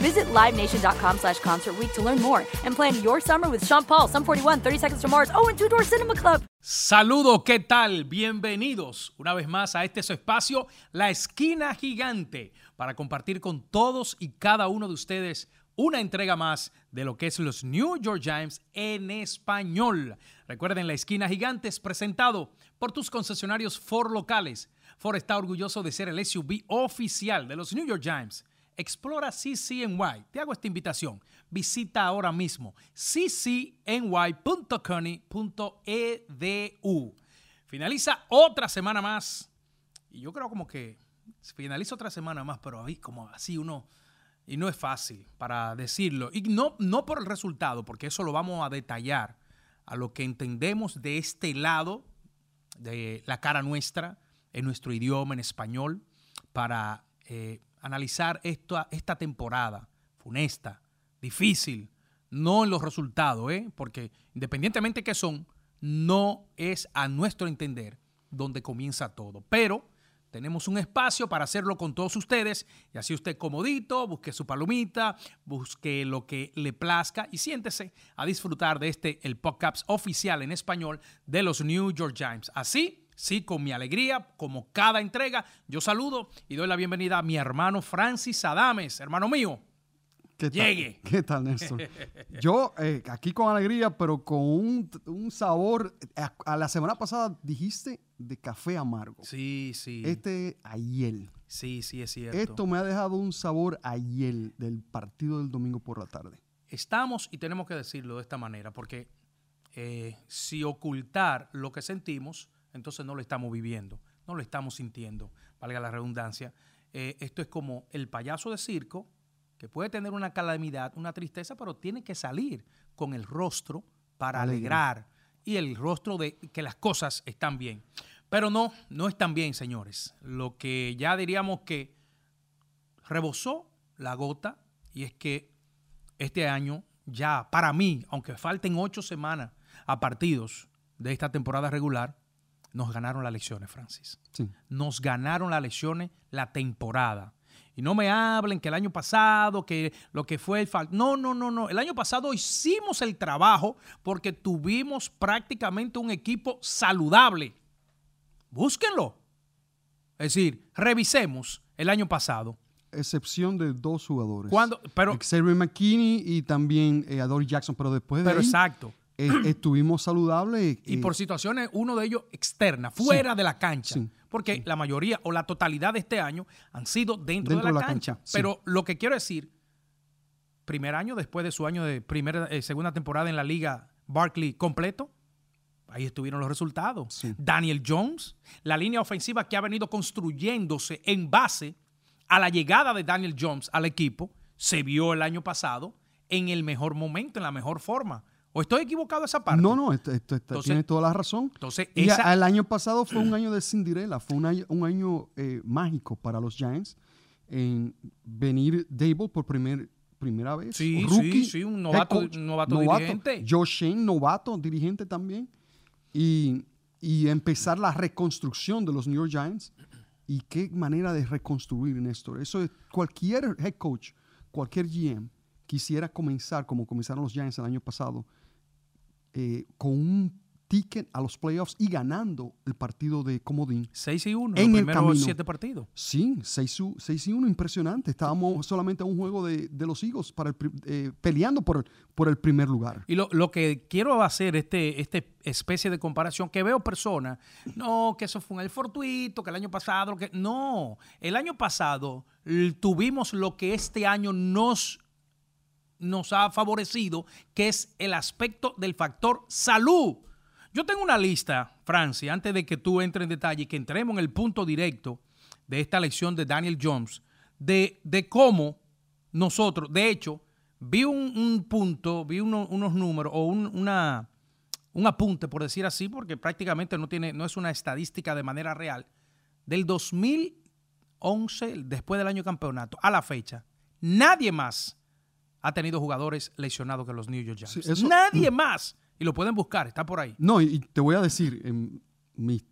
Visit LiveNation.com slash Concert to learn more and plan your summer with Sean Paul, Sum 41, 30 Seconds to Mars, oh, and Two Door Cinema Club. Saludos, ¿qué tal? Bienvenidos una vez más a este espacio, La Esquina Gigante, para compartir con todos y cada uno de ustedes una entrega más de lo que es los New York Giants en español. Recuerden, La Esquina Gigante es presentado por tus concesionarios Ford locales. Ford está orgulloso de ser el SUV oficial de los New York Giants. Explora CCNY. Te hago esta invitación. Visita ahora mismo ccny.coney.edu. Finaliza otra semana más. Y yo creo como que finaliza otra semana más, pero ahí como así uno... Y no es fácil para decirlo. Y no, no por el resultado, porque eso lo vamos a detallar a lo que entendemos de este lado, de la cara nuestra, en nuestro idioma, en español, para eh, analizar esta, esta temporada funesta, difícil, no en los resultados, ¿eh? porque independientemente que son, no es a nuestro entender donde comienza todo. Pero tenemos un espacio para hacerlo con todos ustedes y así usted comodito, busque su palomita, busque lo que le plazca y siéntese a disfrutar de este, el podcast oficial en español de los New York Giants. Así Sí, con mi alegría, como cada entrega, yo saludo y doy la bienvenida a mi hermano Francis Adames, hermano mío. ¿Qué tal? Llegue. ¿Qué tal, Néstor? Yo eh, aquí con alegría, pero con un, un sabor. A, a, la semana pasada dijiste de café amargo. Sí, sí. Este ayer. Sí, sí, es cierto. Esto me ha dejado un sabor ayer del partido del domingo por la tarde. Estamos, y tenemos que decirlo de esta manera, porque eh, si ocultar lo que sentimos, entonces no lo estamos viviendo, no lo estamos sintiendo, valga la redundancia. Eh, esto es como el payaso de circo, que puede tener una calamidad, una tristeza, pero tiene que salir con el rostro para alegrar y el rostro de que las cosas están bien. Pero no, no están bien, señores. Lo que ya diríamos que rebosó la gota y es que este año ya, para mí, aunque falten ocho semanas a partidos de esta temporada regular, nos ganaron las lecciones, Francis. Sí. Nos ganaron las lecciones la temporada. Y no me hablen que el año pasado, que lo que fue el No, no, no, no. El año pasado hicimos el trabajo porque tuvimos prácticamente un equipo saludable. Búsquenlo. Es decir, revisemos el año pasado. Excepción de dos jugadores. Cuando, pero, Xavier McKinney y también eh, Adoree Jackson, pero después de pero ahí, exacto. Eh, estuvimos saludables. Y por situaciones, uno de ellos externa, fuera de la cancha. Sí. Porque la mayoría o la totalidad de este año han sido dentro, Dentro de la, de la cancha. Pero lo que quiero decir, primer año después de su año de primera, eh, segunda temporada en la liga Barkley completo, ahí estuvieron los resultados. Daniel Jones, la línea ofensiva que ha venido construyéndose en base a la llegada de Daniel Jones al equipo, se vio el año pasado en el mejor momento, en la mejor forma. ¿O estoy equivocado esa parte? No, no, Entonces- tienes toda la razón. Entonces, Y esa- a- el año pasado fue un año de Cinderella, fue un año, un año eh, mágico para los Giants en venir Dable por primer, primera vez. Sí, rookie, sí, sí, un novato- coach, novato dirigente. Josh Shane, novato, dirigente también. Y, y empezar la reconstrucción de los New York Giants. Y qué manera de reconstruir, Néstor. Eso es, cualquier head coach, cualquier GM quisiera comenzar como comenzaron los Giants el año pasado, eh, con un ticket a los playoffs y ganando el partido de comodín. 6 y 1 En los el camino. 7 partidos. Sí, 6 u- 6 y 1, impresionante. Estábamos solamente a un juego de, de los Eagles para el eh, peleando por el, por el primer lugar. Y lo, lo que quiero hacer, este, este especie de comparación, que veo personas, no, que eso fue un el fortuito, que el año pasado, que no, el año pasado tuvimos lo que este año nos, nos ha favorecido, que es el aspecto del factor salud. Yo tengo una lista, Francia, antes de que tú entres en detalle y que entremos en el punto directo de esta lección de Daniel Jones, de, de cómo nosotros, de hecho, vi un, un punto, vi uno- unos números o un, una, un apunte, por decir así, porque prácticamente no, tiene, no es una estadística de manera real, del 2011, después del año campeonato, a la fecha, nadie más ha tenido jugadores lesionados que los New York Giants. Sí, eso- nadie más. Y lo pueden buscar, está por ahí. No, y, y te voy a decir, en mi-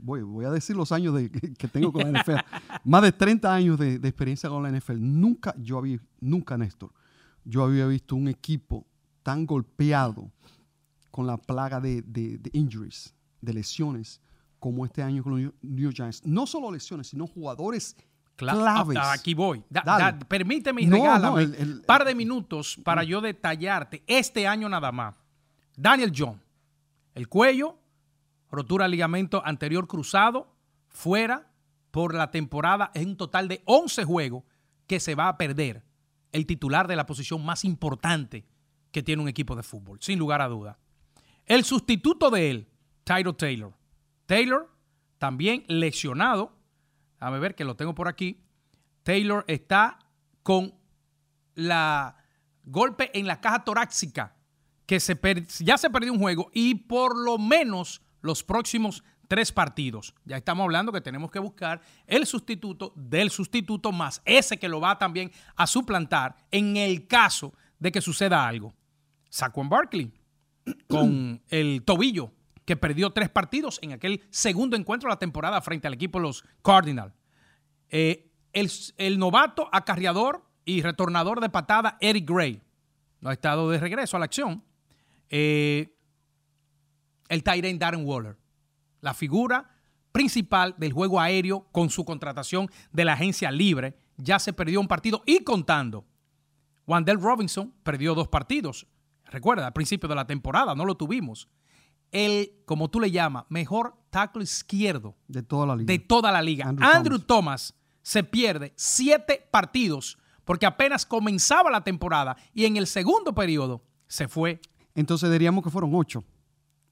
voy, voy a decir los años de, que tengo con la NFL. Más de 30 años de, de experiencia con la NFL. Nunca, yo había, nunca, Néstor, yo había visto un equipo tan golpeado con la plaga de, de- de injuries, de lesiones, como este año con los New York Giants. No solo lesiones, sino jugadores claves. Ah, Aquí voy. Da- Dale. da- permíteme y No, regálame no, un par de minutos para yo detallarte este año nada más. Daniel John, el cuello, rotura ligamento anterior cruzado, fuera por la temporada. Es un total de 11 juegos que se va a perder el titular de la posición más importante que tiene un equipo de fútbol, sin lugar a duda. El sustituto de él, Tyro Taylor. Taylor también lesionado. Déjame ver que lo tengo por aquí. Taylor está con la golpe en la caja torácica, que se ya se perdió un juego y por lo menos los próximos tres partidos. Ya estamos hablando que tenemos que buscar el sustituto del sustituto más ese que lo va también a suplantar en el caso de que suceda algo. Saquon Barkley con el tobillo que perdió tres partidos en aquel segundo encuentro de la temporada frente al equipo de los Cardinals. Eh, el, novato acarreador y retornador de patada Eric Gray no ha estado de regreso a la acción. Eh, el Tyrant Darren Waller, la figura principal del juego aéreo con su contratación de la agencia libre, ya se perdió un partido y contando. Wandell Robinson perdió dos partidos. Recuerda, al principio de la temporada no lo tuvimos. El, como tú le llamas, mejor tackle izquierdo de toda la liga. de toda la liga. Andrew Andrew, Thomas. se pierde siete partidos porque apenas comenzaba la temporada y en el segundo periodo se fue Entonces diríamos que fueron ocho.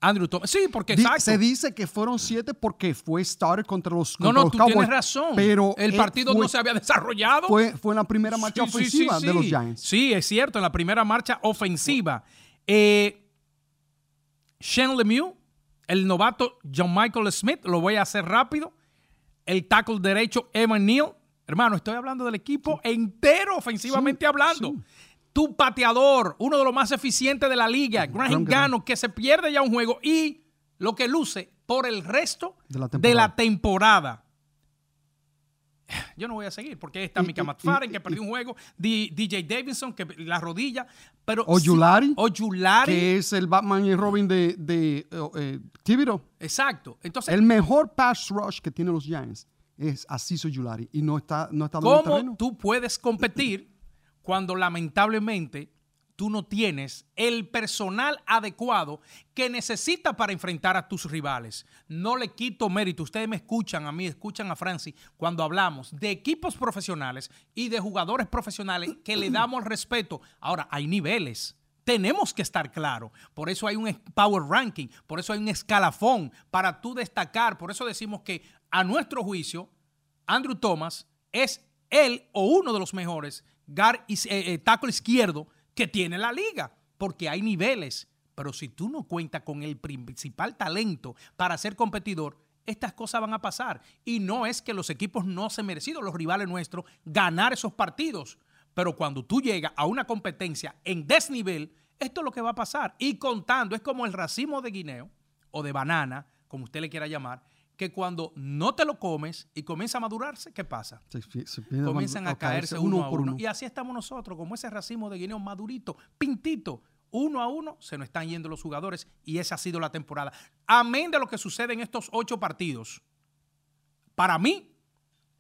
Andrew Thomas. Sí, porque exacto. Se dice que fueron siete porque fue starter contra los, no, contra no, los tú Cowboys, tienes razón. Pero el partido fue- no se había desarrollado. Fue, fue en la primera marcha Sí, ofensiva sí, de los. Giants. Sí, es cierto, en la primera marcha ofensiva. Eh, Shane Lemieux, el novato John Michael Smith, lo voy a hacer rápido. El tackle derecho Evan Neal. Hermano, estoy hablando del equipo entero ofensivamente Sí, hablando. sí. Tu pateador, uno de los más eficientes de la liga, Graham Gano, que se pierde ya un juego y lo que luce por el resto De la de la temporada. Yo no voy a seguir porque está Mika McFarren, que perdió un juego, D- DJ Davidson, que la rodilla, pero... Oyulari, sí, Oyulari, Que es el Batman y Robin de, de eh, eh, exacto. Entonces, El mejor pass rush que tienen los Giants es Asiso Yulari y no está, no está ¿cómo tú puedes competir cuando lamentablemente tú no tienes el personal adecuado que necesitas para enfrentar a tus rivales? No le quito mérito. Ustedes me escuchan a mí, escuchan a Francis cuando hablamos de equipos profesionales y de jugadores profesionales que le damos el respeto. Ahora, hay niveles. Tenemos que estar claros. Por eso hay un power ranking, por eso hay un escalafón para tú destacar. Por eso decimos que a nuestro juicio, Andrew Thomas es él o uno de los mejores is- eh, eh, tackle izquierdo que tiene la liga, porque hay niveles. Pero si tú no cuentas con el principal talento para ser competidor, estas cosas van a pasar. Y no es que los equipos no se han merecido, los rivales nuestros, ganar esos partidos. Pero cuando tú llegas a una competencia en desnivel, esto es lo que va a pasar. Y contando, es como el racimo de guineo o de banana, como usted le quiera llamar, que cuando no te lo comes y comienza a madurarse, ¿qué pasa? Se- se- Comienzan a, caerse uno uno a por uno. uno. Y así estamos nosotros, como ese racimo de guineo madurito, pintito, uno a uno se nos están yendo los jugadores y esa ha sido la temporada. Amén de lo que sucede en estos ocho partidos. Para mí,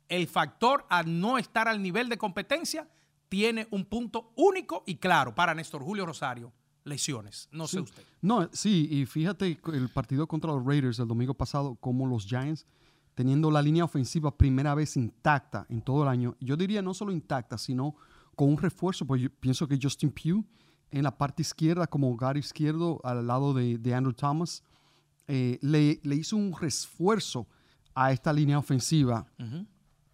el factor a no estar al nivel de competencia tiene un punto único y claro para Néstor Julio Rosario. Lesiones, no sé usted. No, sí, y fíjate el partido contra los Raiders el domingo pasado, como los Giants, teniendo la línea ofensiva primera vez intacta en todo el año, yo diría no solo intacta, sino con un refuerzo, pues yo pienso que Justin Pugh en la parte izquierda, como hogar izquierdo, al lado de, Andrew Thomas, eh, le, hizo un refuerzo a esta línea ofensiva.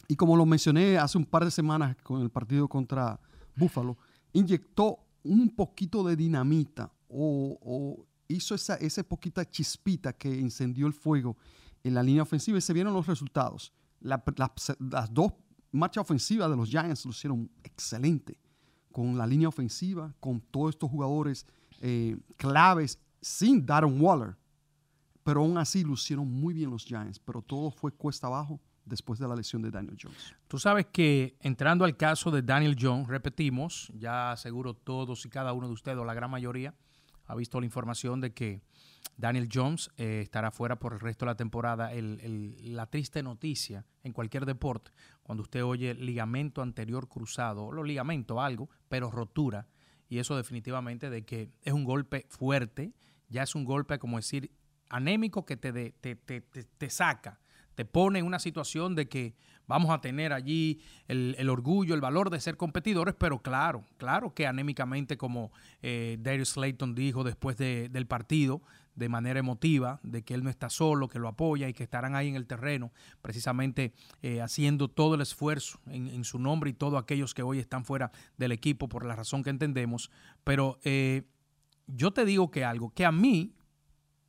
Y como lo mencioné hace un par de semanas con el partido contra Buffalo, inyectó un poquito de dinamita o, hizo esa, poquita chispita que encendió el fuego en la línea ofensiva y se vieron los resultados. las dos marchas ofensivas de los Giants lo hicieron excelente, con la línea ofensiva, con todos estos jugadores eh, claves, sin Darren Waller. Pero aún así lo hicieron muy bien los Giants, pero todo fue cuesta abajo después de la lesión de Daniel Jones. Tú sabes que entrando al caso de Daniel Jones, repetimos, ya seguro todos y cada uno de ustedes, o la gran mayoría, ha visto la información de que Daniel Jones eh, estará fuera por el resto de la temporada. la triste noticia en cualquier deporte, cuando usted oye ligamento anterior cruzado, o lo ligamento, algo, pero rotura, y eso definitivamente de que es un golpe fuerte, ya es un golpe, como decir, anémico que te, te, te, te saca te pone en una situación de que vamos a tener allí el, orgullo, el valor de ser competidores, pero claro, claro que anémicamente, como eh, Darius Slayton dijo después del partido, de manera emotiva, de que él no está solo, que lo apoya y que estarán ahí en el terreno, precisamente eh, haciendo todo el esfuerzo en, su nombre y todos aquellos que hoy están fuera del equipo por la razón que entendemos. Pero eh, yo te digo que algo que a mí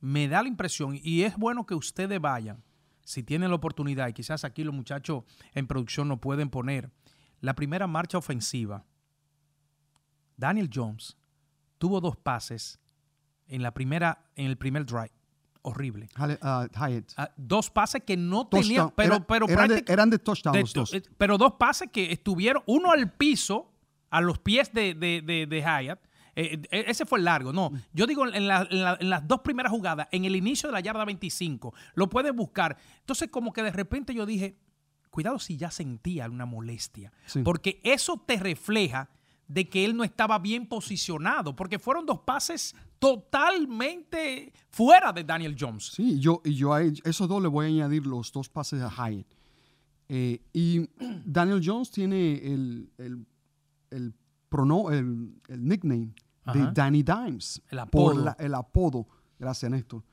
me da la impresión, y es bueno que ustedes vayan, si tienen la oportunidad, y quizás aquí los muchachos en producción no pueden poner, la primera marcha ofensiva, Daniel Jones tuvo dos pases en la primera, en el primer drive. Horrible. Uh, dos pases que no tenían, pero, pero eran, de, eran de touchdown los dos. Eh, pero dos pases que estuvieron, uno al piso, a los pies de, de, de Hyatt, eh, eh, ese fue el largo, no. Yo digo en, las dos primeras jugadas, en el inicio de la yarda 25, lo puedes buscar. Entonces, como que de repente yo dije, cuidado si ya sentía una molestia, porque eso te refleja de que él no estaba bien posicionado, porque fueron dos pases totalmente fuera de Daniel Jones. Sí, yo, y yo a esos dos le voy a añadir los dos pases a Hyatt. Eh, y Daniel Jones tiene el, el, el prono, el, el nickname de Danny Dimes. El apodo. Por el apodo. Gracias, Néstor.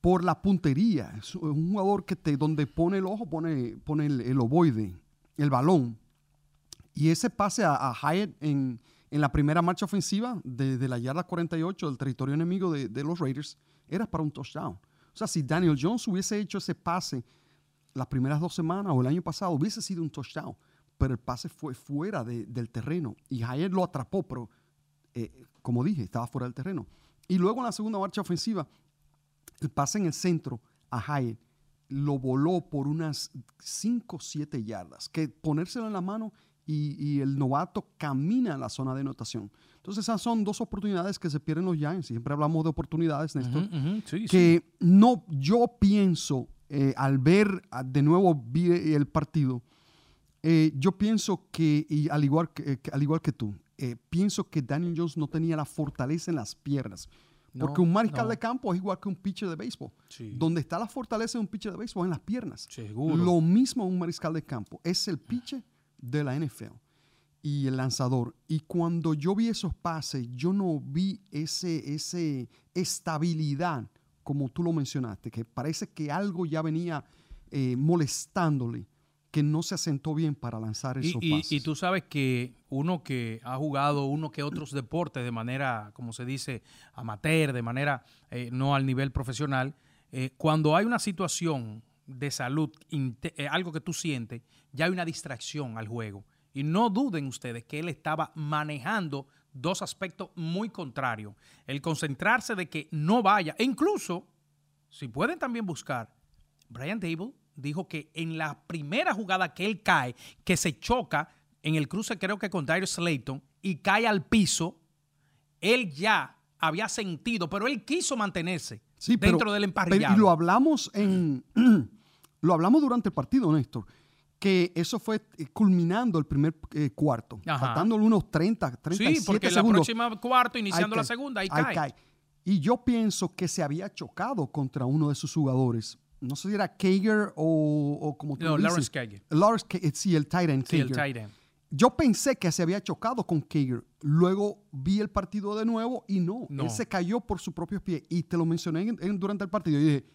Por la puntería. Es un jugador que te, donde pone el ojo, pone, pone el, ovoide, el balón. Y ese pase a, Hyatt en, en, la primera marcha ofensiva desde la yarda 48 del territorio enemigo de, de, los Raiders era para un touchdown. O sea, si Daniel Jones hubiese hecho ese pase las primeras dos semanas o el año pasado, hubiese sido un touchdown pero el pase fue fuera del terreno y Jair lo atrapó, pero eh, como dije, estaba fuera del terreno. Y luego en la segunda marcha ofensiva, el pase en el centro a Jair lo voló por unas 5 o 7 yardas, que ponérselo en la mano y, el novato camina a la zona de anotación. Entonces esas son dos oportunidades que se pierden los Giants. Siempre hablamos de oportunidades, Néstor. que no, yo pienso, eh, al ver de nuevo el partido, eh, yo pienso que, y al, igual que, eh, al igual que tú, eh, pienso que Daniel Jones no tenía la fortaleza en las piernas. Porque un mariscal de campo es igual que un pitcher de béisbol. Donde está la fortaleza de un pitcher de béisbol en las piernas. Lo mismo un mariscal de campo. Es el pitcher de la NFL y el lanzador. Y cuando yo vi esos pases, yo no vi ese, ese estabilidad, como tú lo mencionaste, que parece que algo ya venía molestándole que no se asentó bien para lanzar esos y, pases. Y, tú sabes que uno que ha jugado uno que otros deportes de manera, como se dice, amateur, de manera eh, no al nivel profesional, eh, cuando hay una situación de salud, eh, algo que tú sientes, ya hay una distracción al juego. Y no duden ustedes que él estaba manejando dos aspectos muy contrarios. El concentrarse de que no vaya, e incluso, si pueden también buscar, Brian Dable dijo que en la primera jugada que él cae, que se choca en el cruce creo que con Darius Slayton y cae al piso, él ya había sentido, pero él quiso mantenerse Sí, pero- dentro del pero- emparrillado. y lo hablamos en lo hablamos durante el partido, Néstor, que eso fue eh, culminando el primer eh, cuarto, Ajá. faltándole unos 30, 37 sí, porque la segundos. próxima cuarto, iniciando la segunda, ahí, ahí cae. Y yo pienso que se había chocado contra uno de sus jugadores. No sé si era Kager o, o como tú No, dices. Lawrence Kager. Lawrence Ka- sí, el tight end Sí, el Kager. end. Yo pensé que se había chocado con Kager. Luego vi el partido de nuevo y no, No. Él se cayó por sus propios pies. Y te lo mencioné en- en- durante el partido. Y dije,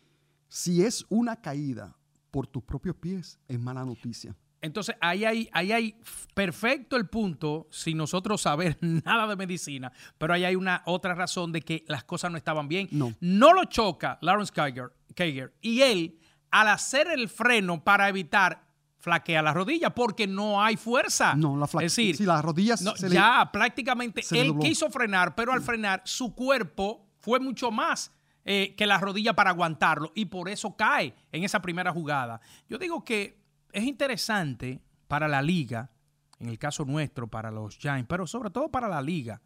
si es una caída por tus propios pies, es mala noticia. Entonces, ahí hay, ahí hay perfecto el punto, sin nosotros saber nada de medicina, pero ahí hay una otra razón de que las cosas no estaban bien. No. lo choca Lawrence Kager, Kager, y él, al hacer el freno para evitar, flaquea la rodilla porque no hay fuerza. No, la fla- Es decir, sí, las rodillas no, se le- ya prácticamente se él quiso frenar, pero al frenar su cuerpo fue mucho más eh, que la rodilla para aguantarlo y por eso cae en esa primera jugada. Yo digo que es interesante para la liga, en el caso nuestro, para los Giants, pero sobre todo para la liga,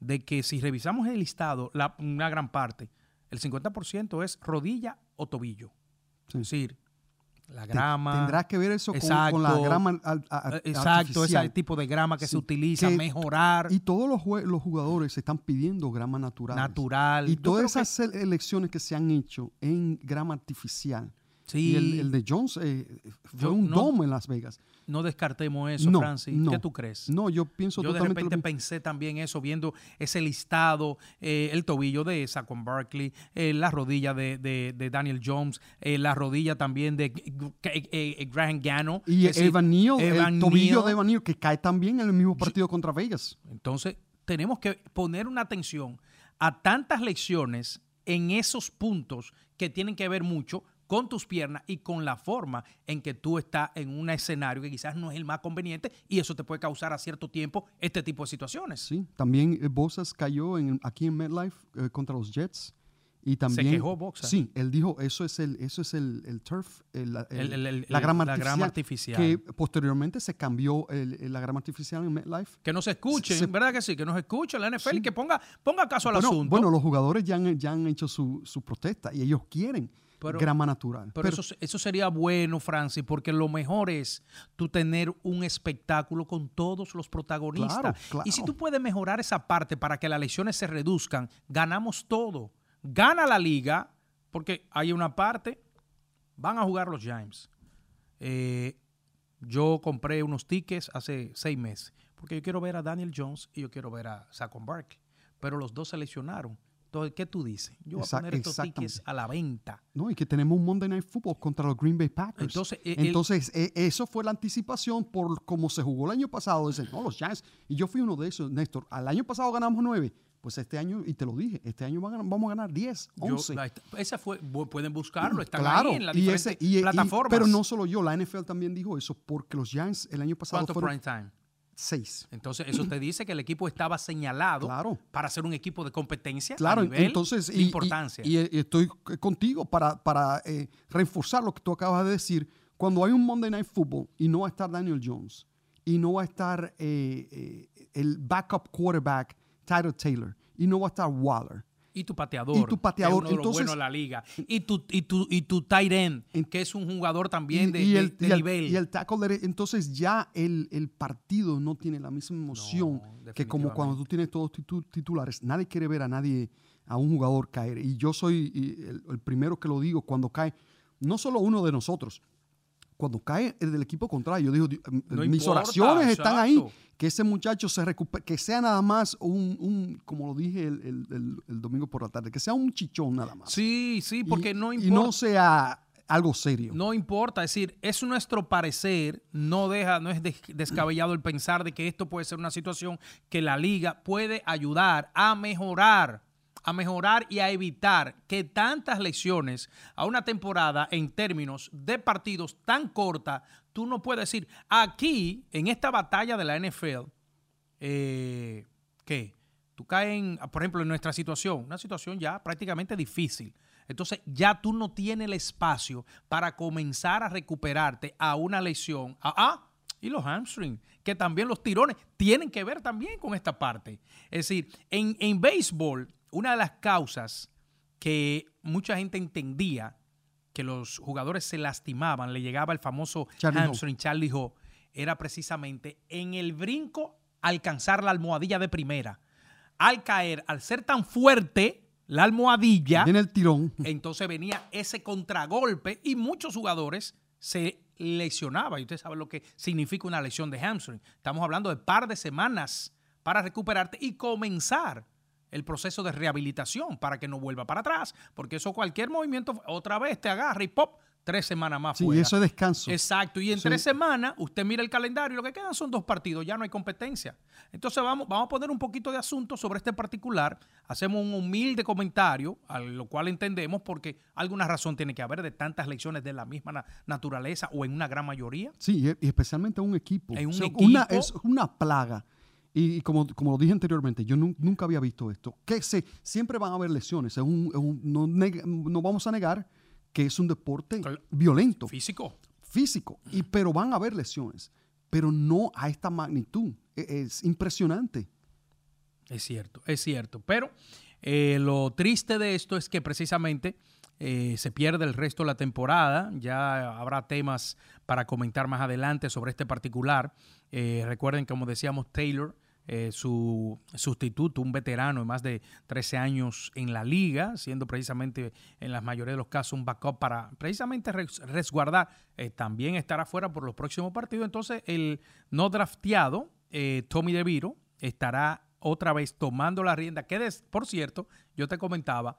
de que si revisamos el listado, la- una gran parte, el 50% es rodilla o tobillo. Sí. Es decir, la grama. Tendrá que ver eso con, Exacto. con la grama al- eh, Exacto, ese tipo de grama que Sí, se utiliza, que- mejorar. Y todos los, los jugadores están pidiendo grama natural. Natural. Y Yo todas que- esas ele- elecciones que se han hecho en grama artificial. Sí. Y el, el de Jones eh, fue Yo un no- domo en Las Vegas. No descartemos eso, no, Francis. no. ¿Qué tú crees? No, yo pienso Yo de totalmente repente lo mismo. pensé también eso, viendo ese listado, eh, el tobillo de Saquon Barkley, eh, la rodilla de, de- de Daniel Jones, eh, la rodilla también de Graham Gano. Y Evan Neal, Evan el tobillo Neal. de Evan Neal, que cae también en el mismo partido contra Vegas. Entonces, tenemos que poner una atención a tantas lecciones en esos puntos que tienen que ver mucho con tus piernas y con la forma en que tú estás en un escenario que quizás no es el más conveniente y eso te puede causar a cierto tiempo este tipo de situaciones. Sí, también eh, Bosas cayó en, aquí en MetLife eh, contra los Jets. Y también, quejó Bosa. Sí, él dijo, eso es el, eso es el, el turf, el- la- el- la, grama la artificial, grama artificial. Que posteriormente se cambió la grama artificial en MetLife. Que nos escuchen, Se- ¿verdad que sí? Que nos escuchen la NFL y que ponga, ponga caso al Bueno, asunto. bueno, los jugadores ya han, ya han hecho su, su protesta y ellos quieren Pero- grama natural. Pero, eso, eso sería bueno, Francis, porque lo mejor es tú tener un espectáculo con todos los protagonistas. Claro, claro. Y si tú puedes mejorar esa parte para que las lesiones se reduzcan, ganamos todo. Gana la liga, porque hay una parte, van a jugar los Giants. Eh, yo compré unos tickets hace seis meses, porque yo quiero ver a Daniel Jones y yo quiero ver a Saquon Barkley, pero los dos se lesionaron. Entonces, ¿qué tú dices? Yo voy a Exact- poner estos exactamente. tickets a la venta. No, y que tenemos un Monday Night Football contra los Green Bay Packers. Entonces, el- Entonces eh, eso fue la anticipación por cómo se jugó el año pasado. Dicen, no, los Giants. Y yo fui uno de esos, Néstor. Al año pasado ganamos nueve. Pues este año, y te lo dije, este año vamos a ganar 10, Yo- 11. la- esa fue, pueden buscarlo, están claro, ahí en las y diferentes ese- y- y- plataformas. pero no solo yo, la NFL también dijo eso, porque los Giants el año pasado ¿Cuánto fueron prime time? Seis. Entonces, eso te dice que el equipo estaba señalado Claro. para ser un equipo de competencia Claro, a nivel entonces, de y, importancia. Y, y estoy contigo para, para eh, reforzar lo que tú acabas de decir. Cuando hay un Monday Night Football y no va a estar Daniel Jones y no va a estar eh, eh, el backup quarterback Tyler Taylor y no va a estar Waller. Y tu pateador. Y tu pateador, que es uno de los entonces- buenos de la liga. Y tu, y tu, y tu tight end, En- que es un jugador también de, y, de- el, de y el- nivel. y el tackle entonces ya el, el partido no tiene la misma emoción que como cuando tú tienes todos titu- titulares. Nadie quiere ver a nadie, a un jugador caer. Y yo soy el primero que lo digo cuando cae, no solo uno de nosotros, cuando cae el del equipo contrario, yo digo, di- m- No mis importa, oraciones están ahí, que ese muchacho se recupere, que sea nada más un, un como lo dije el, el- el- el domingo por la tarde, que sea un chichón nada más. Sí, sí, porque Y- no Y importa. no sea algo serio. No importa, es decir, es nuestro parecer, no deja, no es des- descabellado el pensar de que esto puede ser una situación que la liga puede ayudar a mejorar, a mejorar y a evitar que tantas lesiones a una temporada en términos de partidos tan corta, tú no puedes decir, aquí, en esta batalla de la NFL, eh, ¿qué? Tú caes en, por ejemplo, en nuestra situación, una situación ya prácticamente difícil. Entonces ya tú no tienes el espacio para comenzar a recuperarte a una lesión. Ah, ah, y los hamstrings, que también los tirones tienen que ver también con esta parte. Es decir, en, en béisbol, una de las causas que mucha gente entendía que los jugadores se lastimaban, le llegaba el famoso Charlie hamstring, Charlie Ho, era precisamente en el brinco alcanzar la almohadilla de primera. Al caer, al ser tan fuerte la almohadilla, Viene el tirón. entonces venía ese contragolpe y muchos jugadores se lesionaban. Y usted sabe lo que significa una lesión de hamstring. Estamos hablando de par de semanas para recuperarte y comenzar el proceso de rehabilitación para que no vuelva para atrás, porque eso cualquier movimiento otra vez te agarra y pop, tres semanas más Sí, fuera. eso es descanso. Exacto, y en Sí. tres semanas usted mira el calendario y lo que quedan son dos partidos, ya no hay competencia. Entonces vamos, vamos a poner un poquito de asunto sobre este particular, hacemos un humilde comentario, a lo cual entendemos porque alguna razón tiene que haber de tantas lecciones de la misma na- naturaleza o en una gran mayoría. Sí, y- y especialmente en un equipo. En un equipo. es una plaga. Y, y como, como lo dije anteriormente, yo nun- nunca había visto esto. Que se, siempre van a haber lesiones. Es un- es un- no, no vamos a negar que es un deporte violento, Físico. físico. Y, pero van a haber lesiones. Pero no a esta magnitud. E- Es, impresionante. Es cierto, es cierto. Pero eh, lo triste de esto es que precisamente eh, se pierde el resto de la temporada. Ya habrá temas para comentar más adelante sobre este particular. Eh, recuerden, como decíamos, Taylor, eh, su sustituto, un veterano de más de 13 años en la liga, siendo precisamente en la mayoría de los casos un backup para precisamente res- resguardar, eh, también estará fuera por los próximos partidos. Entonces, el no drafteado, eh, Tommy DeVito, estará otra vez tomando la rienda, que des- por cierto, yo te comentaba,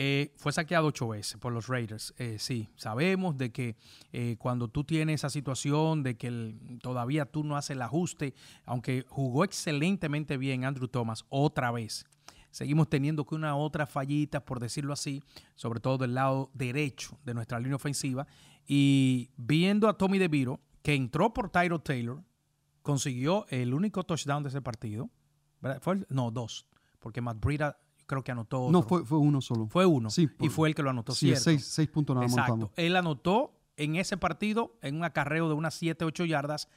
eh, fue saqueado ocho veces por los Raiders. Eh, sí, sabemos de que eh, cuando tú tienes esa situación de que todavía tú no haces el ajuste, aunque jugó excelentemente bien Andrew Thomas otra vez. Seguimos teniendo que una otra fallita, por decirlo así, sobre todo del lado derecho de nuestra línea ofensiva. Y viendo a Tommy DeVito, que entró por Tyro Taylor, consiguió el único touchdown de ese partido. Fue no, dos, porque Matt Breida creo que anotó otro. No, fue, fue uno solo. Fue uno. Sí, y fue el que lo anotó, Sí, ¿cierto? seis, seis puntos nada más. Exacto. Él anotó en ese partido, en un acarreo de unas 7, 8 yardas,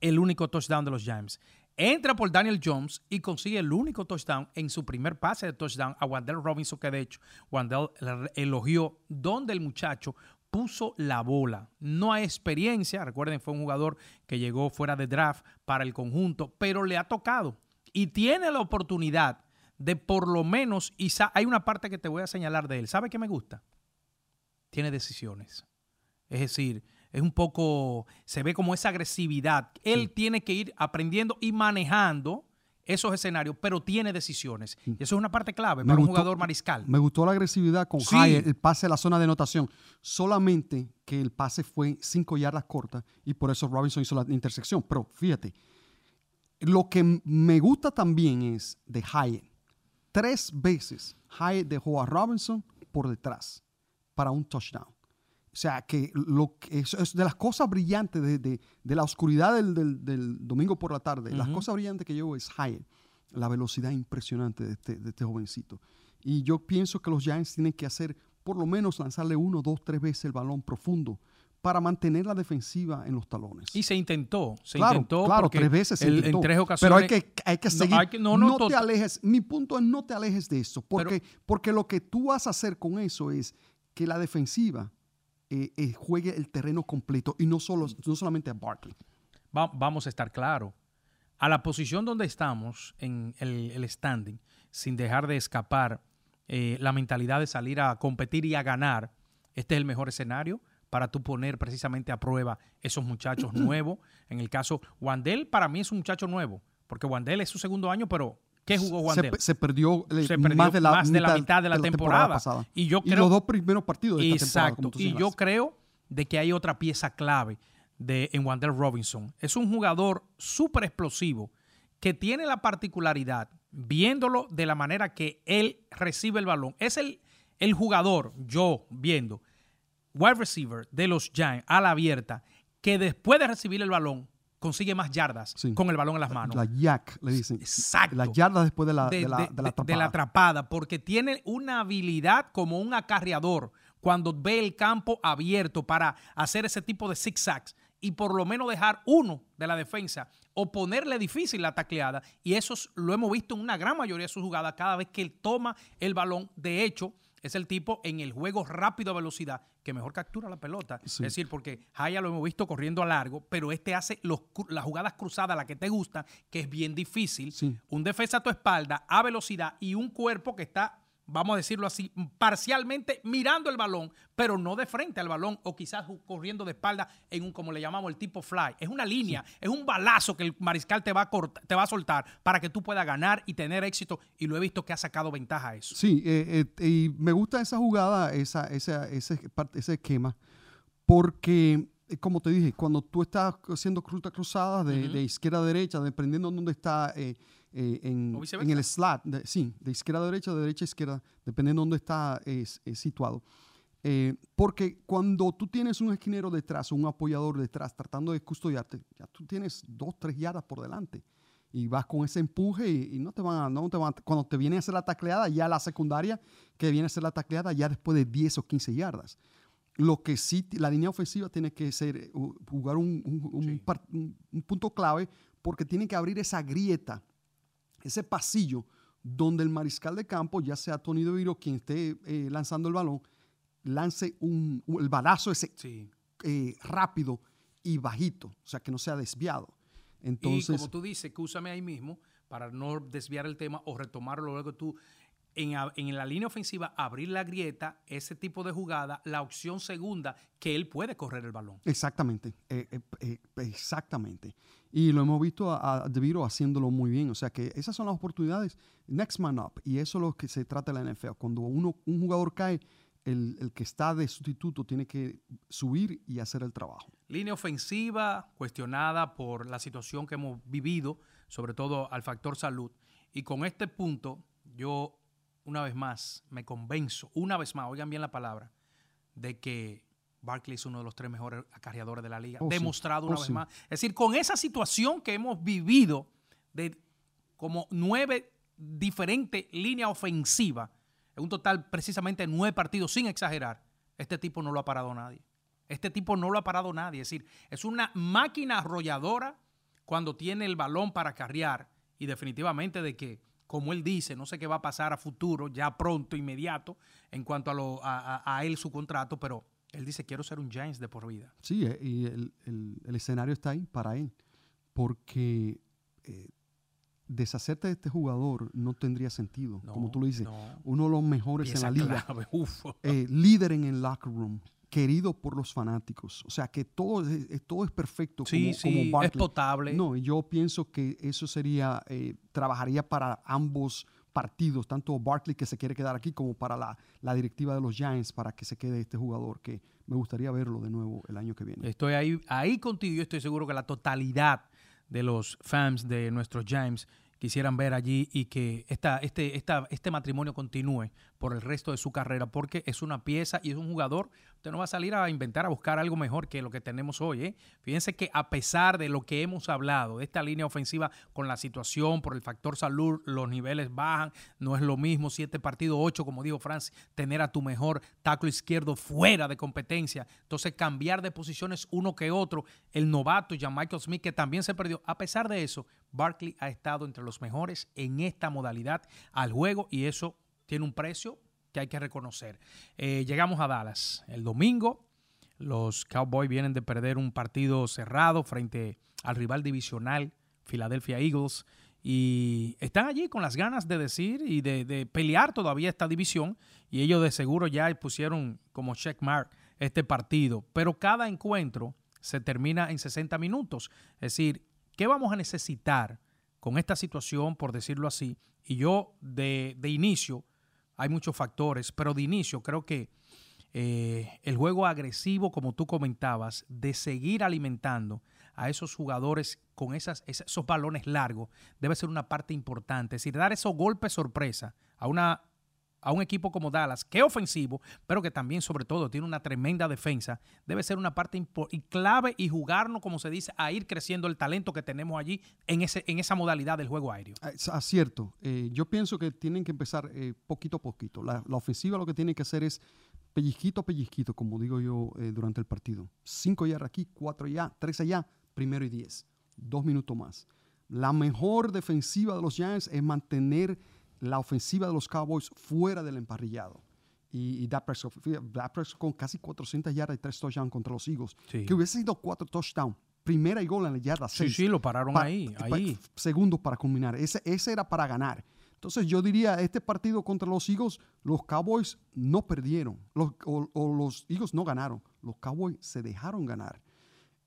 el único touchdown de los Giants. Entra por Daniel Jones y consigue el único touchdown en su primer pase de touchdown a Wandell Robinson, que de hecho Wandell elogió donde el muchacho puso la bola. No hay experiencia, recuerden, fue un jugador que llegó fuera de draft para el conjunto, pero le ha tocado y tiene la oportunidad de por lo menos, y hay una parte que te voy a señalar de él. ¿Sabe qué me gusta? Tiene decisiones. Es decir, es un poco, se ve como esa agresividad. Él tiene que ir aprendiendo y manejando esos escenarios, pero tiene decisiones. Y eso es una parte clave Me para un gustó- jugador mariscal. Me gustó la agresividad con Sí. El pase a la zona de anotación. Solamente que el pase fue cinco yardas cortas y por eso Robinson hizo la intersección. Pero fíjate, lo que me gusta también es de Hyatt. Tres veces Hyatt dejó a Robinson por detrás para un touchdown. O sea, que lo que es, es de las cosas brillantes de, de- de la oscuridad del, del- del domingo por la tarde. Las cosas brillantes que yo veo es Hyatt. La velocidad impresionante de este, de este jovencito. Y yo pienso que los Giants tienen que hacer, por lo menos, lanzarle uno, dos, tres veces el balón profundo para mantener la defensiva en los talones. Y se intentó, se claro, intentó. claro, tres veces se el- intentó. En tres ocasiones. Pero hay que, hay que No, seguir. hay que- no, no, no, te alejes. Mi punto es no te alejes de eso. Porque, Pero- porque lo que tú vas a hacer con eso es que la defensiva eh, eh, juegue el terreno completo y no, solo, no solamente a Barkley. va- vamos a estar claros. A la posición donde estamos en el, el standing, sin dejar de escapar eh, la mentalidad de salir a competir y a ganar, este es el mejor escenario para tú poner precisamente a prueba esos muchachos nuevos. En el caso, Wandel para mí es un muchacho nuevo, porque Wandel es su segundo año, pero ¿qué jugó Se, Wandel? pe- se perdió, eh, Se perdió más, de la, más de la mitad de la temporada. Y yo creo- los dos primeros partidos de esta. Exacto. y yo creo de que hay otra pieza clave de, en Wandel Robinson. Es un jugador súper explosivo que tiene la particularidad, viéndolo de la manera que él recibe el balón. Es el, el jugador, yo viendo, wide receiver de los Giants a la abierta, que después de recibir el balón consigue más yardas Sí. con el balón en las manos. La yak, le dicen. Exacto. La yarda después de la, de, de la, de- de la de- de la atrapada. atrapada, porque tiene una habilidad como un acarreador cuando ve el campo abierto para hacer ese tipo de zigzags y por lo menos dejar uno de la defensa o ponerle difícil la tacleada. Y eso lo hemos visto en una gran mayoría de sus jugadas cada vez que él toma el balón. De hecho, es el tipo en el juego rápido a velocidad que mejor captura la pelota. Es decir, porque Haya lo hemos visto corriendo a largo, pero este hace los, las jugadas cruzadas, la que te gusta, que es bien difícil. Un defensa a tu espalda a velocidad y un cuerpo que está vamos a decirlo así, parcialmente mirando el balón, pero no de frente al balón o quizás corriendo de espalda en un, como le llamamos, el tipo fly. Es una línea, es un balazo que el mariscal te va, a te va a soltar para que tú puedas ganar y tener éxito. Y lo he visto que ha sacado ventaja a eso. Sí, eh, eh, y me gusta esa jugada, esa, esa, ese, ese esquema, porque eh, como te dije, cuando tú estás haciendo rutas cruzadas de, izquierda a derecha, dependiendo de dónde está eh, en, el slat, sí, de izquierda a derecha, de derecha a izquierda, dependiendo de dónde está situado. Eh, porque cuando tú tienes un esquinero detrás o un apoyador detrás tratando de custodiarte, ya tú tienes dos, tres yardas por delante y vas con ese empuje y, no, te van a, no te van cuando te viene a hacer la tacleada, ya la secundaria que viene a hacer la tacleada ya después de 10 o 15 yardas. Lo que sí, la línea ofensiva tiene que ser jugar un, un punto clave porque tiene que abrir esa grieta ese pasillo donde el mariscal de campo, ya sea Tony DeVito quien esté eh, lanzando el balón, lance un, el balazo ese eh, rápido y bajito, o sea, que no sea desviado. Entonces, y como tú dices, que úsame ahí mismo para no desviar el tema o retomarlo luego tú en, la línea ofensiva abrir la grieta, ese tipo de jugada, la opción segunda, que él puede correr el balón. Exactamente, eh, eh, eh, exactamente. Y lo hemos visto a, De Viro haciéndolo muy bien. O sea que esas son las oportunidades. Next man up. Y eso es lo que se trata en la NFL. Cuando uno, un jugador cae, el, el, que está de sustituto tiene que subir y hacer el trabajo. Línea ofensiva cuestionada por la situación que hemos vivido, sobre todo al factor salud. Y con este punto, yo una vez más, me convenzo, una vez más, oigan bien la palabra, de que Barkley es uno de los tres mejores acarreadores de la liga. Oh, Demostrado una oh, vez más. Es decir, con esa situación que hemos vivido de como nueve diferentes líneas ofensivas, en un total precisamente nueve partidos, sin exagerar, este tipo no lo ha parado nadie. Este tipo no lo ha parado nadie. Es decir, es una máquina arrolladora cuando tiene el balón para carrear y definitivamente de que como él dice, no sé qué va a pasar a futuro, ya pronto, inmediato, en cuanto a, lo, a, él su contrato, pero él dice, quiero ser un Giants de por vida. Sí, eh, y el, escenario está ahí para él, porque eh, deshacerte de este jugador no tendría sentido, como tú lo dices. Uno de los mejores en la liga, eh, líder en el locker room, querido por los fanáticos. O sea, que todo es, todo es perfecto sí, como, sí, es potable. No, yo pienso que eso sería, eh, trabajaría para ambos partidos, tanto Barkley que se quiere quedar aquí como para la, la, directiva de los Giants para que se quede este jugador que me gustaría verlo de nuevo el año que viene. Estoy ahí, ahí contigo, yo estoy seguro que la totalidad de los fans de nuestros Giants quisieran ver allí y que esta, este, esta, este matrimonio continúe por el resto de su carrera, porque es una pieza y es un jugador. Usted no va a salir a inventar, a buscar algo mejor que lo que tenemos hoy. ¿eh? Fíjense que a pesar de lo que hemos hablado, de esta línea ofensiva con la situación, por el factor salud, los niveles bajan, no es lo mismo siete partidos, ocho, como dijo Francis, tener a tu mejor tackle izquierdo fuera de competencia. Entonces cambiar de posiciones uno que otro. El novato, Jan Michael Smith, que también se perdió. A pesar de eso, Barkley ha estado entre los mejores en esta modalidad al juego y eso tiene un precio que hay que reconocer. Eh, llegamos a Dallas el domingo. Los Cowboys vienen de perder un partido cerrado frente al rival divisional Philadelphia Eagles y están allí con las ganas de decir y de, pelear todavía esta división y ellos de seguro ya pusieron como checkmark este partido, pero cada encuentro se termina en 60 minutos, es decir, ¿Qué vamos a necesitar con esta situación, por decirlo así? Y yo de, inicio, hay muchos factores, pero de inicio creo que eh, el juego agresivo, como tú comentabas, de seguir alimentando a esos jugadores con esas, esos balones largos, debe ser una parte importante. Es decir, dar esos golpes sorpresa a una a un equipo como Dallas, que es ofensivo, pero que también, sobre todo, tiene una tremenda defensa, debe ser una parte y clave y jugarnos, como se dice, a ir creciendo el talento que tenemos allí en, ese, en esa modalidad del juego aéreo. Ah, cierto. Eh, yo pienso que tienen que empezar eh, poquito a poquito. La, ofensiva lo que tiene que hacer es pellizquito a pellizquito, como digo yo eh, durante el partido. Cinco yardas aquí, cuatro allá, tres allá, primero y diez. Dos minutos más. La mejor defensiva de los Giants es mantener la ofensiva de los Cowboys fuera del emparrillado. Y, y Dak Prescott, Dak Prescott con casi 400 yardas y tres touchdowns contra los Eagles. Sí. Que hubiese sido cuatro touchdowns. Primera y gol en la yarda Sí, sí, lo pararon pa- ahí, pa- ahí. Segundos para culminar. Ese, ese era para ganar. Entonces yo diría, este partido contra los Eagles, los Cowboys no perdieron. Los, o, o los Eagles no ganaron. Los Cowboys se dejaron ganar.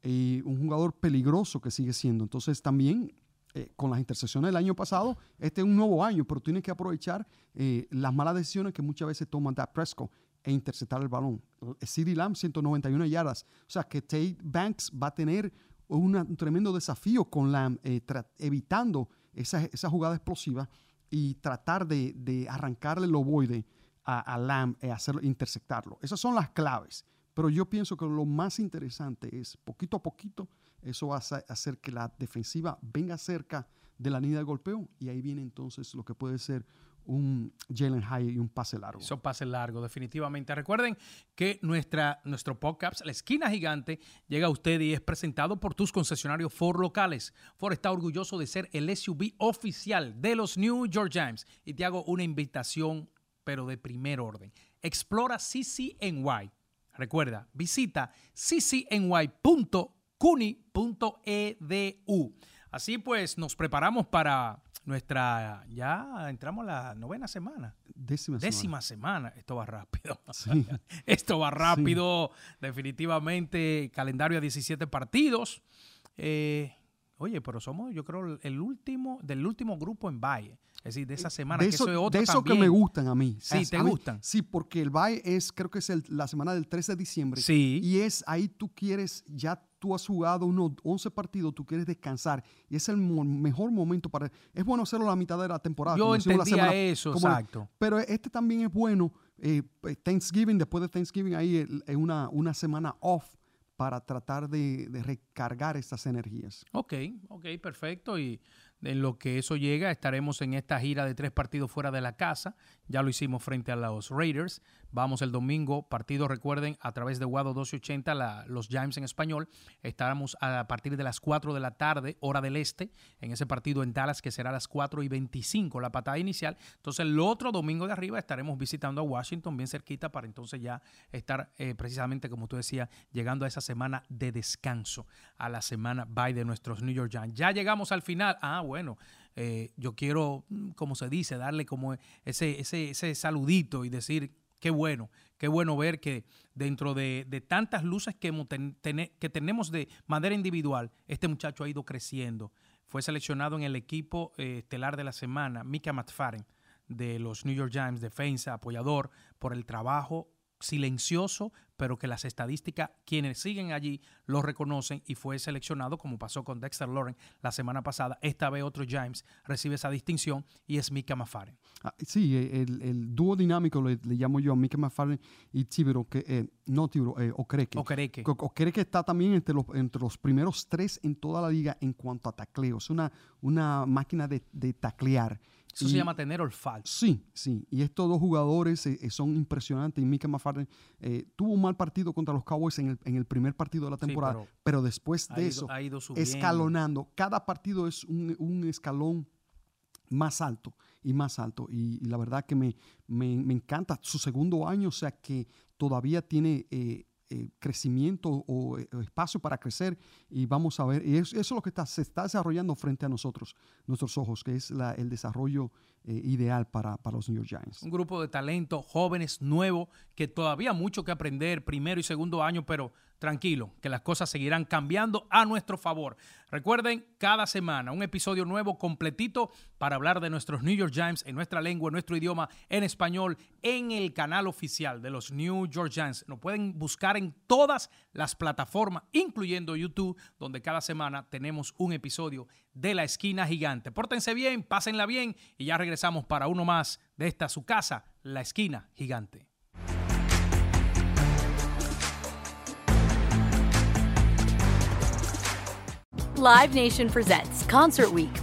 Y un jugador peligroso que sigue siendo. Entonces también eh, con las intercepciones del año pasado, este es un nuevo año, pero tienes que aprovechar eh, las malas decisiones que muchas veces toma Dak Prescott e interceptar el balón. CD Lamb, 191 yardas. O sea que Tate Banks va a tener un tremendo desafío con Lamb, eh, evitando esa, jugada explosiva y tratar de, arrancarle el ovoide a, a Lamb e hacerlo, interceptarlo. Esas son las claves. Pero yo pienso que lo más interesante es, poquito a poquito, eso va a hacer que la defensiva venga cerca de la línea de golpeo y ahí viene entonces lo que puede ser un Jalen High y un pase largo. Eso pase largo, definitivamente. Recuerden que nuestra, nuestro podcast, La Esquina Gigante, llega a usted y es presentado por tus concesionarios Ford locales. Ford está orgulloso de ser el SUV oficial de los New York Giants. Y te hago una invitación, pero de primer orden. Explora CCNY. Recuerda, visita ccny.cuni.edu. Así pues, nos preparamos para nuestra, ya entramos a la novena semana. Décima. semana. Décima semana. Esto va rápido. Sí. Esto va rápido. Definitivamente, calendario a 17 partidos. Eh, oye, pero somos, yo creo, el último, del último grupo en Valle. Es decir, de esa semana, de que eso, es otro de eso que me gustan a mí. Sí, Es- ¿te mí- gustan? Sí, porque el bye es, creo que es el- la semana del 13 de diciembre. Sí. Y es ahí tú quieres, ya tú has jugado unos 11 partidos, tú quieres descansar. Y es el mo- mejor momento para... Es bueno hacerlo a la mitad de la temporada. Yo entendía semana- eso, la- exacto. pero este también es bueno. eh, Thanksgiving, después de Thanksgiving, ahí es una, una semana off para tratar de, de recargar estas energías. Ok, ok, perfecto. Y en lo que eso llega, estaremos en esta gira de tres partidos fuera de la casa. Ya lo hicimos frente a los Raiders. Vamos el domingo, partido, recuerden, a través de Guado 1280, la- los Giants en español. Estaremos a partir de las 4 de la tarde, hora del este, en ese partido en Dallas, que será a las 4 y 25, la patada inicial. Entonces, el otro domingo de arriba estaremos visitando a Washington, bien cerquita, para entonces ya estar eh, precisamente, como tú decías, llegando a esa semana de descanso, a la semana bye de nuestros New York Giants. Ya llegamos al final. Ah, bueno, eh, yo quiero, mm, como se dice, darle como ese, ese, ese saludito y decir, qué bueno, qué bueno ver que dentro de, de tantas luces que, hemos que tenemos de manera individual, este muchacho ha ido creciendo. Fue seleccionado en el equipo eh, estelar de la semana, Mika McFarren, de los New York Giants, defensa, apoyador, por el trabajo silencioso, pero que las estadísticas, quienes siguen allí, lo reconocen y fue seleccionado, como pasó con Dexter Loren la semana pasada. Esta vez otro James recibe esa distinción y es Mika McFarren. Ah, sí, el, el dúo dinámico le, le llamo yo a Mika McFarlane y Tibero, que eh, no Tibero, eh, Okereke. Okereke. Okereke está también entre los, entre los primeros tres en toda la liga en cuanto a tacleo. Es una, una máquina de, de taclear. Eso Y- se llama tener olfato. Sí, sí. Y estos dos jugadores eh, eh, son impresionantes. Y Mika McFarlane eh, tuvo un mal partido contra los Cowboys en el, en el primer partido de la Sí, temporada. pero pero, después ha de ido- eso, ha ido escalonando. Cada partido es un, un escalón más alto y más alto. Y, y la verdad que me, me- me encanta su segundo año, o sea que todavía tiene eh, eh, crecimiento o, espacio para crecer y vamos a ver, y eso, es lo que está, se está desarrollando frente a nosotros, nuestros ojos, que es el desarrollo eh, ideal para, para los New York Giants. Un grupo de talento, jóvenes, nuevos, que todavía mucho que aprender, primero y segundo año, pero tranquilo, que las cosas seguirán cambiando a nuestro favor. Recuerden, cada semana un episodio nuevo, completito, para hablar de nuestros New York Giants en nuestra lengua, en nuestro idioma, en español, en el canal oficial de los New York Giants. Nos pueden buscar en todas las plataformas, incluyendo YouTube, donde cada semana tenemos un episodio de La Esquina Gigante. Pórtense bien, pásenla bien y ya regresamos para uno más de esta su casa, La Esquina Gigante. Live Nation presents Concert Week.